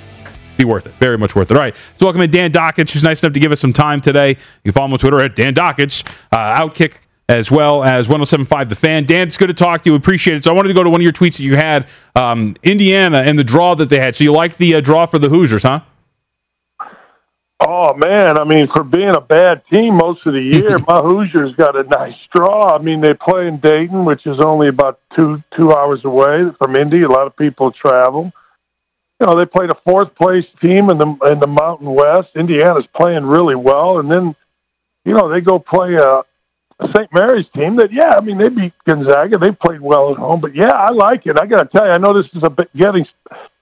Speaker 2: Be worth it. Very much worth it. All right. So welcome in Dan Dakich, who's nice enough to give us some time today. You can follow him on Twitter at Dan Dakich. Uh, Outkick as well as 1075 The Fan. Dan, it's good to talk to you. Appreciate it. So I wanted to go to one of your tweets that you had, um, Indiana and the draw that they had. So you like the uh, draw for the Hoosiers, huh?
Speaker 4: Oh man, I mean, for being a bad team most of the *laughs* year, my Hoosiers got a nice draw. I mean, they play in Dayton, which is only about two two hours away from Indy. A lot of people travel. You know, they played a fourth place team in the in the Mountain West. Indiana's playing really well, and then, you know, they go play a, a St. Mary's team that, yeah, I mean, they beat Gonzaga. They played well at home, but yeah, I like it. I got to tell you, I know this is a getting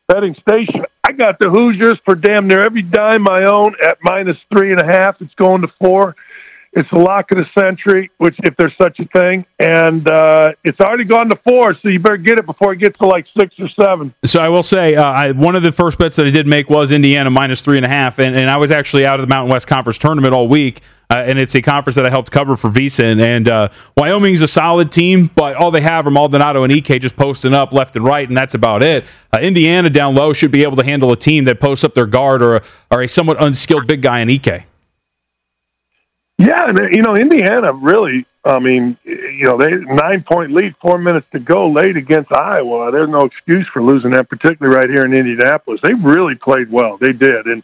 Speaker 4: betting station. I got the Hoosiers for damn near every dime I own at minus three and a half. It's going to four. It's the lock of the century, which if there's such a thing, and uh, it's already gone to four. So you better get it before it gets to like six or seven.
Speaker 2: So I will say, uh, I, one of the first bets that I did make was Indiana minus three and a half, and, and I was actually out of the Mountain West Conference tournament all week. Uh, and it's a conference that I helped cover for VSIN. And uh, Wyoming's a solid team, but all they have are Maldonado and Ike just posting up left and right, and that's about it. Uh, Indiana down low should be able to handle a team that posts up their guard or a, or a somewhat unskilled big guy in Ike.
Speaker 4: Yeah, you know Indiana really I mean, you know, they nine point lead, four minutes to go, late against Iowa. There's no excuse for losing that, particularly right here in Indianapolis. They really played well. They did, and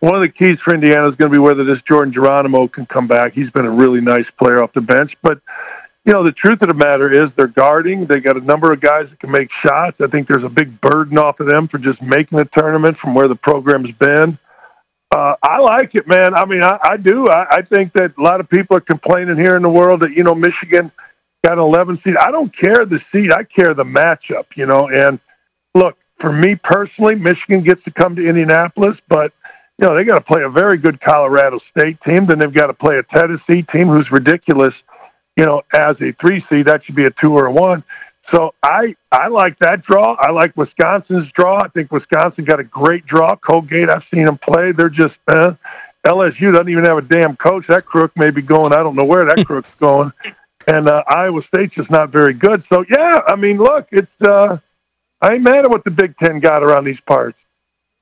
Speaker 4: one of the keys for Indiana is going to be whether this Jordan Geronimo can come back. He's been a really nice player off the bench, but you know, the truth of the matter is they're guarding. They got a number of guys that can make shots. I think there's a big burden off of them for just making the tournament from where the program's been. Uh, I like it, man. I mean, I, I do. I, I think that a lot of people are complaining here in the world that you know Michigan got an 11 seed. I don't care the seed. I care the matchup. You know, and look for me personally, Michigan gets to come to Indianapolis, but you know they got to play a very good Colorado State team. Then they've got to play a Tennessee team who's ridiculous you know, as a three seed, that should be a two or a one. So I I like that draw. I like Wisconsin's draw. I think Wisconsin got a great draw. Colgate, I've seen them play. They're just uh, LSU doesn't even have a damn coach. That crook may be going. I don't know where that crook's *laughs* going. And uh, Iowa State's just not very good. So yeah, I mean, look, it's uh, I ain't mad at what the Big Ten got around these parts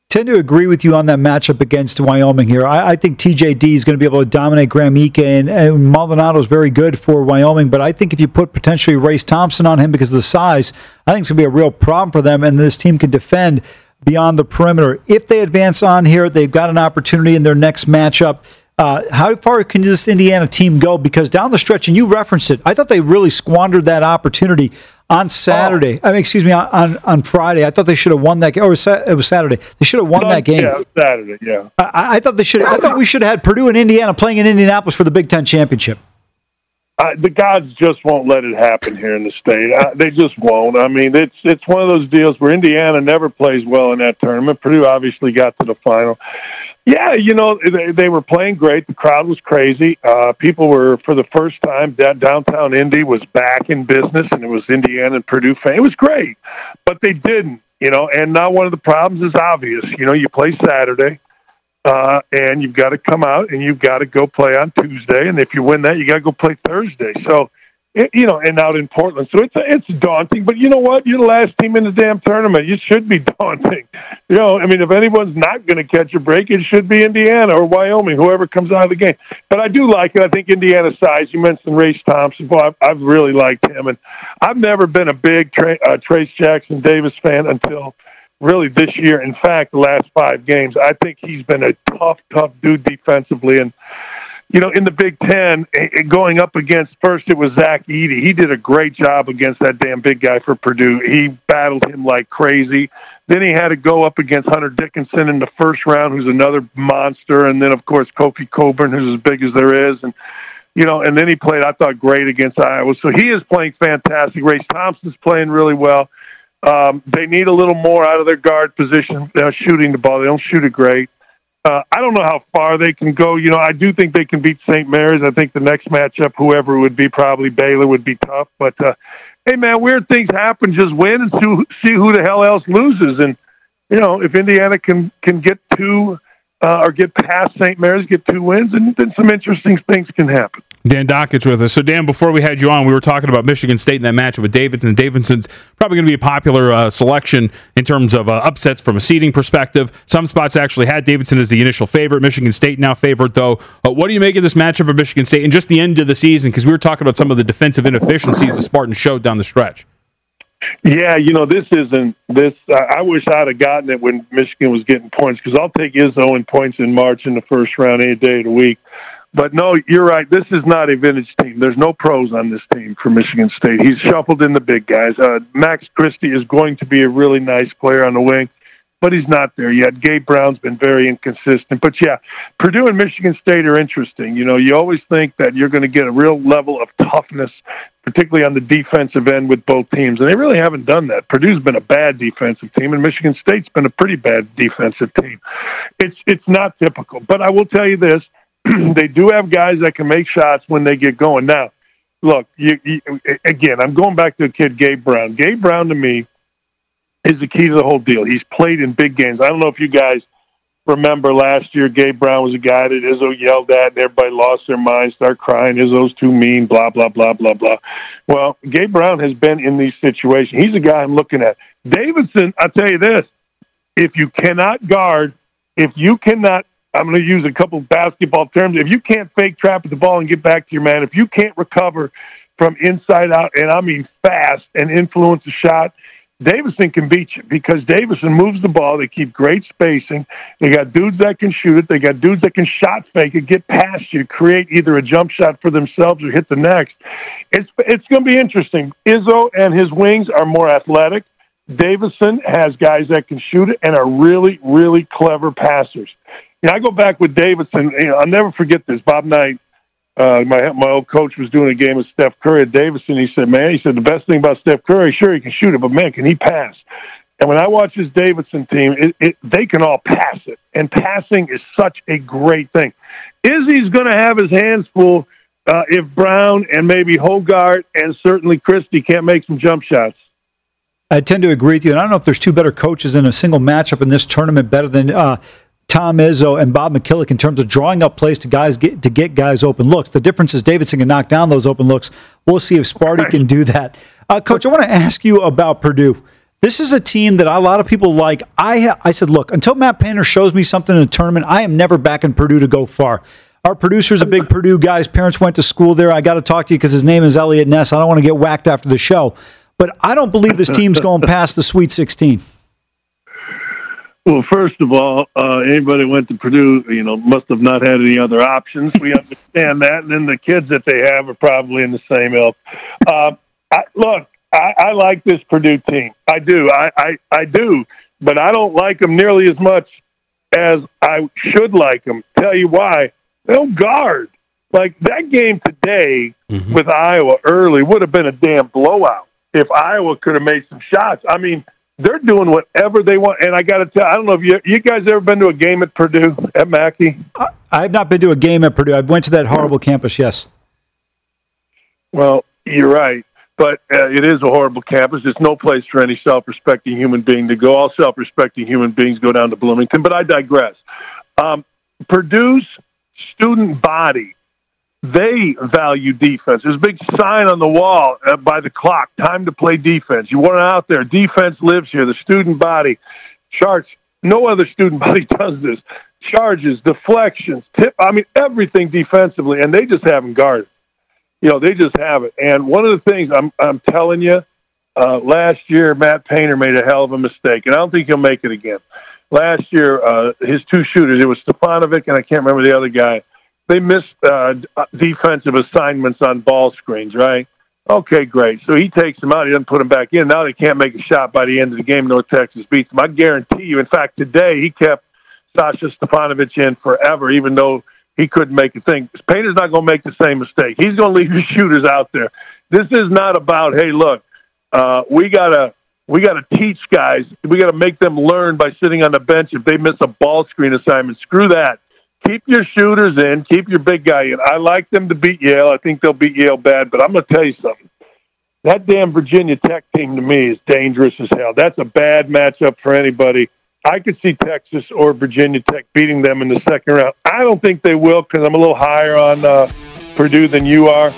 Speaker 3: tend to agree with you on that matchup against Wyoming here. I, I think TJD is going to be able to dominate Graham Ike, and, and Maldonado is very good for Wyoming. But I think if you put potentially Race Thompson on him because of the size, I think it's going to be a real problem for them, and this team can defend beyond the perimeter. If they advance on here, they've got an opportunity in their next matchup. Uh, how far can this Indiana team go? Because down the stretch, and you referenced it, I thought they really squandered that opportunity on Saturday. Oh. I mean, excuse me, on on Friday. I thought they should have won that game. Or it was Saturday. They should have won
Speaker 4: no,
Speaker 3: that game.
Speaker 4: Yeah, Saturday. Yeah.
Speaker 3: I, I thought they should. I thought we should have had Purdue and Indiana playing in Indianapolis for the Big Ten championship.
Speaker 4: Uh, the gods just won't let it happen here in the state. Uh, they just won't. I mean, it's it's one of those deals where Indiana never plays well in that tournament. Purdue obviously got to the final. Yeah, you know they, they were playing great. The crowd was crazy. Uh, people were for the first time. Downtown Indy was back in business, and it was Indiana and Purdue fan. It was great, but they didn't. You know, and now one of the problems is obvious. You know, you play Saturday, uh, and you've got to come out and you've got to go play on Tuesday, and if you win that, you got to go play Thursday. So it, you know, and out in Portland. So it's it's daunting. But you know what? You're the last team in the damn tournament. It should be *laughs* daunting. You know, I mean, if anyone's not going to catch a break, it should be Indiana or Wyoming, whoever comes out of the game. But I do like it. I think Indiana size. You mentioned Race Thompson. Boy, I've, I've really liked him, and I've never been a big Tra- uh, Trayce Jackson Davis fan until really this year. In fact, the last five games, I think he's been a tough, tough dude defensively, and you know, in the Big Ten, eh, eh, going up against first it was Zach Edey. He did a great job against that damn big guy for Purdue. He battled him like crazy. Then he had to go up against Hunter Dickinson in the first round, who's another monster, and then of course Kofi Cockburn, who's as big as there is, and you know, and then he played I thought great against Iowa. So he is playing fantastic. Race Thompson's playing really well. Um, they need a little more out of their guard position, uh, shooting the ball. They don't shoot it great. Uh, I don't know how far they can go. You know, I do think they can beat St. Mary's. I think the next matchup, whoever it would be, probably Baylor would be tough. But uh, hey, man, weird things happen. Just win and see, see who the hell else loses. And you know, if Indiana can can get two uh, or get past St. Mary's, get two wins, and then some interesting things can happen.
Speaker 2: Dan Dakich with us. So, Dan, before we had you on, we were talking about Michigan State in that matchup with Davidson. Davidson's probably going to be a popular uh, selection in terms of uh, upsets from a seeding perspective. Some spots actually had Davidson as the initial favorite. Michigan State now favored, though. Uh, what do you make of this matchup of Michigan State and just the end of the season? Because we were talking about some of the defensive inefficiencies the Spartans showed down the stretch.
Speaker 4: Yeah, you know, this isn't this. I, I wish I'd have gotten it when Michigan was getting points because I'll take Izzo in points in March in the first round any day of the week. But no, you're right. This is not a vintage team. There's no pros on this team for Michigan State. He's shuffled in the big guys. Uh, Max Christie is going to be a really nice player on the wing, but he's not there yet. Gabe Brown's been very inconsistent. But yeah, Purdue and Michigan State are interesting. You know, you always think that you're going to get a real level of toughness, particularly on the defensive end with both teams, and they really haven't done that. Purdue's been a bad defensive team, and Michigan State's been a pretty bad defensive team. It's it's not typical, but I will tell you this *clears throat* they do have guys that can make shots when they get going. Now, look, you, you, again, I'm going back to the kid Gabe Brown. Gabe Brown to me is the key to the whole deal. He's played in big games. I don't know if you guys remember last year, Gabe Brown was a guy that Izzo yelled at, and everybody lost their mind, start crying. Izzo's too mean, blah blah blah blah blah. Well, Gabe Brown has been in these situations. He's a guy I'm looking at. Davidson, I'll tell you this: if you cannot guard, if you cannot I'm going to use a couple basketball terms. If you can't fake trap at the ball and get back to your man, if you can't recover from inside out, and I mean fast and influence a shot, Davidson can beat you because Davidson moves the ball. They keep great spacing. They got dudes that can shoot it. They got dudes that can shot fake it, get past you, create either a jump shot for themselves or hit the next. It's it's going to be interesting. Izzo and his wings are more athletic. Davidson has guys that can shoot it and are really, really clever passers. Know, I go back with Davidson. You know, I'll never forget this. Bob Knight, uh, my my old coach, was doing a game with Steph Curry at Davidson. He said, "Man, he said the best thing about Steph Curry, sure he can shoot it, but man, can he pass?" And when I watch this Davidson team, it, it, they can all pass it, and passing is such a great thing. Izzo's going to have his hands full uh, if Brown and maybe Hoggard and certainly Christie can't make some jump shots.
Speaker 3: I tend to agree with you, and I don't know if there's two better coaches in a single matchup in this tournament better than uh, Tom Izzo and Bob McKillop in terms of drawing up plays to guys get, to get guys open looks. The difference is Davidson can knock down those open looks. We'll see if Sparty can do that. Uh, Coach, I want to ask you about Purdue. This is a team that a lot of people like. I ha- I said, look, until Matt Painter shows me something in the tournament, I am never backing Purdue to go far. Our producer's a big Purdue guy. His parents went to school there. I got to talk to you because his name is Elliot Ness. I don't want to get whacked after the show. But I don't believe this team's *laughs* going past the Sweet 16.
Speaker 4: Well, first of all, uh, anybody went to Purdue, you know, must have not had any other options. We understand that, and then the kids that they have are probably in the same ilk. Uh, I, look, I, I like this Purdue team. I do. I, I, I do, but I don't like them nearly as much as I should like them. Tell you why? They'll guard. Like that game today mm-hmm. with Iowa early would have been a damn blowout if Iowa could have made some shots. I mean, they're doing whatever they want. And I got to tell, I don't know if you you guys ever been to a game at Purdue at Mackey.
Speaker 3: I've not been to a game at Purdue. I went to that horrible campus. Yes.
Speaker 4: Well, you're right, but uh, it is a horrible campus. It's no place for any self-respecting human being to go. All self-respecting human beings go down to Bloomington. But I digress. Um, Purdue's student body they value defense. There's a big sign on the wall uh, by the clock, time to play defense. You want out there. Defense lives here. The student body charts. No other student *laughs* body does this. Charges, deflections, tip. I mean, everything defensively, and they just haven't guarded. You know, they just haven't. And one of the things I'm, I'm telling you, uh, last year Matt Painter made a hell of a mistake, and I don't think he'll make it again. Last year, uh, his two shooters, it was Stefanovic and I can't remember the other guy they missed uh, defensive assignments on ball screens, right? Okay, great. So he takes them out. He doesn't put them back in. Now they can't make a shot by the end of the game. North Texas beats them. I guarantee you. In fact, today he kept Sasha Stefanovic in forever, even though he couldn't make a thing. Painter's not going to make the same mistake. He's going to leave his *laughs* shooters out there. This is not about, hey, look, uh, we got to we got to teach guys. We got to make them learn by sitting on the bench if they miss a ball screen assignment. Screw that keep your shooters in, keep your big guy in. I like them to beat Yale. I think they'll beat Yale bad, but I'm going to tell you something. That damn Virginia Tech team to me is dangerous as hell. That's a bad matchup for anybody. I could see Texas or Virginia Tech beating them in the second round. I don't think they will because I'm a little higher on uh, Purdue than you are,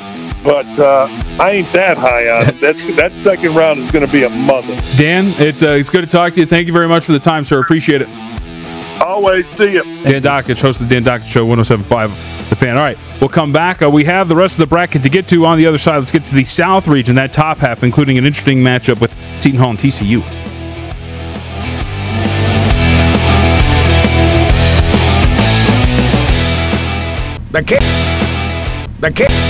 Speaker 4: but uh, I ain't that high on it. That second round is going to be a mother.
Speaker 2: Dan, it's uh, it's good to talk to you. Thank you very much for the time, sir. Appreciate it.
Speaker 4: Always see you.
Speaker 2: Dan Dakich, host of the Dan Dakich Show, 1075 The Fan. All right, we'll come back. Uh, we have the rest of the bracket to get to on the other side. Let's get to the South region, that top half, including an interesting matchup with Seton Hall and TCU.
Speaker 5: The kid. The kid.